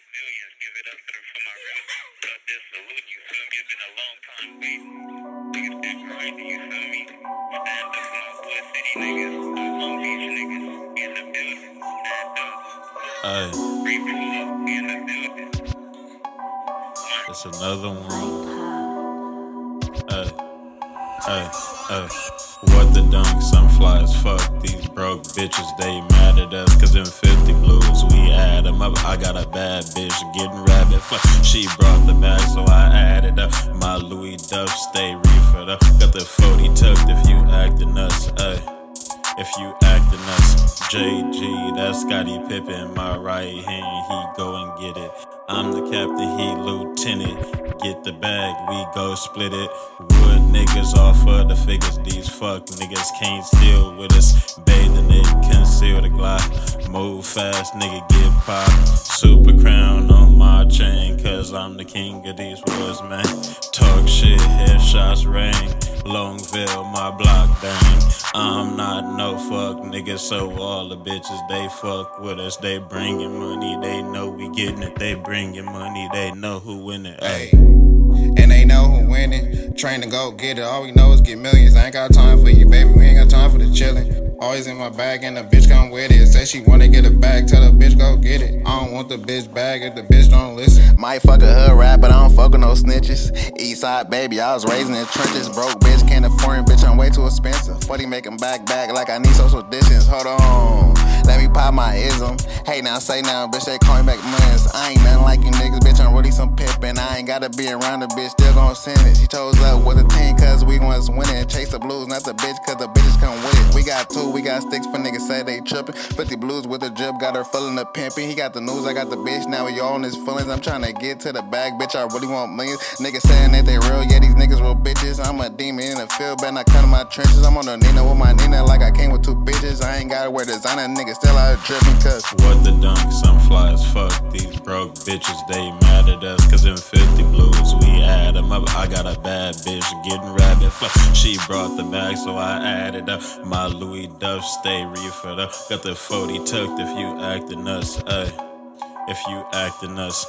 like millions. Give it up for, my real cut this salute. You feel me? It's been a long time waiting. Niggas been grinding. You feel me? Stand up for my Wood City niggas, Long Beach niggas. In the building. Stand up. Hey, Free pull up. We in the building. it's another one. Hey, hey, hey. What the dunk, some fly as fuck. These broke bitches, they mad at us. Cause them 50 blues, I got a bad bitch getting rabbit fuck. She brought the bag, so I added up. My Louis Duff stay reefer up. Got the 40 tucked if you acting us, hey. If you acting us, JG, that's Scottie Pippen, my right hand, he go and get it. I'm the captain, he lieutenant. Get the bag, we go split it. Wood niggas off of the figures, these fuck niggas can't steal with us. Bathing it, conceal the Glock. Move fast, nigga, get pop. Super crown on my chain, cause I'm the king of these woods, man. Talk shit, headshots ring. Longvale, my block bang. I'm not no fuck nigga, so all the bitches they fuck with us. They bringin' money, they know we gettin' it. They bringin' money, they know who winning. Hey. And they know who winning. Train to go get it. All we know is get millions. I ain't got time for you, baby. We ain't got time for the chillin'. Always in my bag and the bitch come with it. Say she wanna get a bag, tell the bitch go get it. I don't want the bitch bag if the bitch don't listen. Might fuck a hood rat, but I don't fuck with no snitches. Eastside baby, I was raised in the trenches. Broke bitch, can't afford him, bitch, I'm way too expensive. Funny make him back back like I need social distance. Hold on, let me pop my ism. Hey now, say now, bitch, they call me back months. I ain't nothing like you niggas, bitch, I'm really some pimpin'. I ain't gotta be around the bitch, still gon' send it. She chose up with a team, cause we was winning. Chase the blues, not the bitch, cause the bitches come with it. We got two, we got sticks for niggas say they trippin'. 50 blues with a drip, got her feelin' the pimpin'. He got the news, I got the bitch, now we all in his feelings. I'm tryna get to the bag, bitch, I really want millions. Niggas saying that they real, yeah, these niggas real bitches. I'm a demon in the field, better not to my trenches. I'm on the Nina with my Nina, like I came with two bitches. Wear designer, niggas still out drippin', cause What the dunk, some fly as fuck. These broke bitches, they mad at us. Cause them 50 blues, we add them up. I got a bad bitch getting rabbit fuck. She brought the bag, so I added up. My Louis Duff stay reefer up. Got the 40 tucked if you acting us, ay. If you acting us.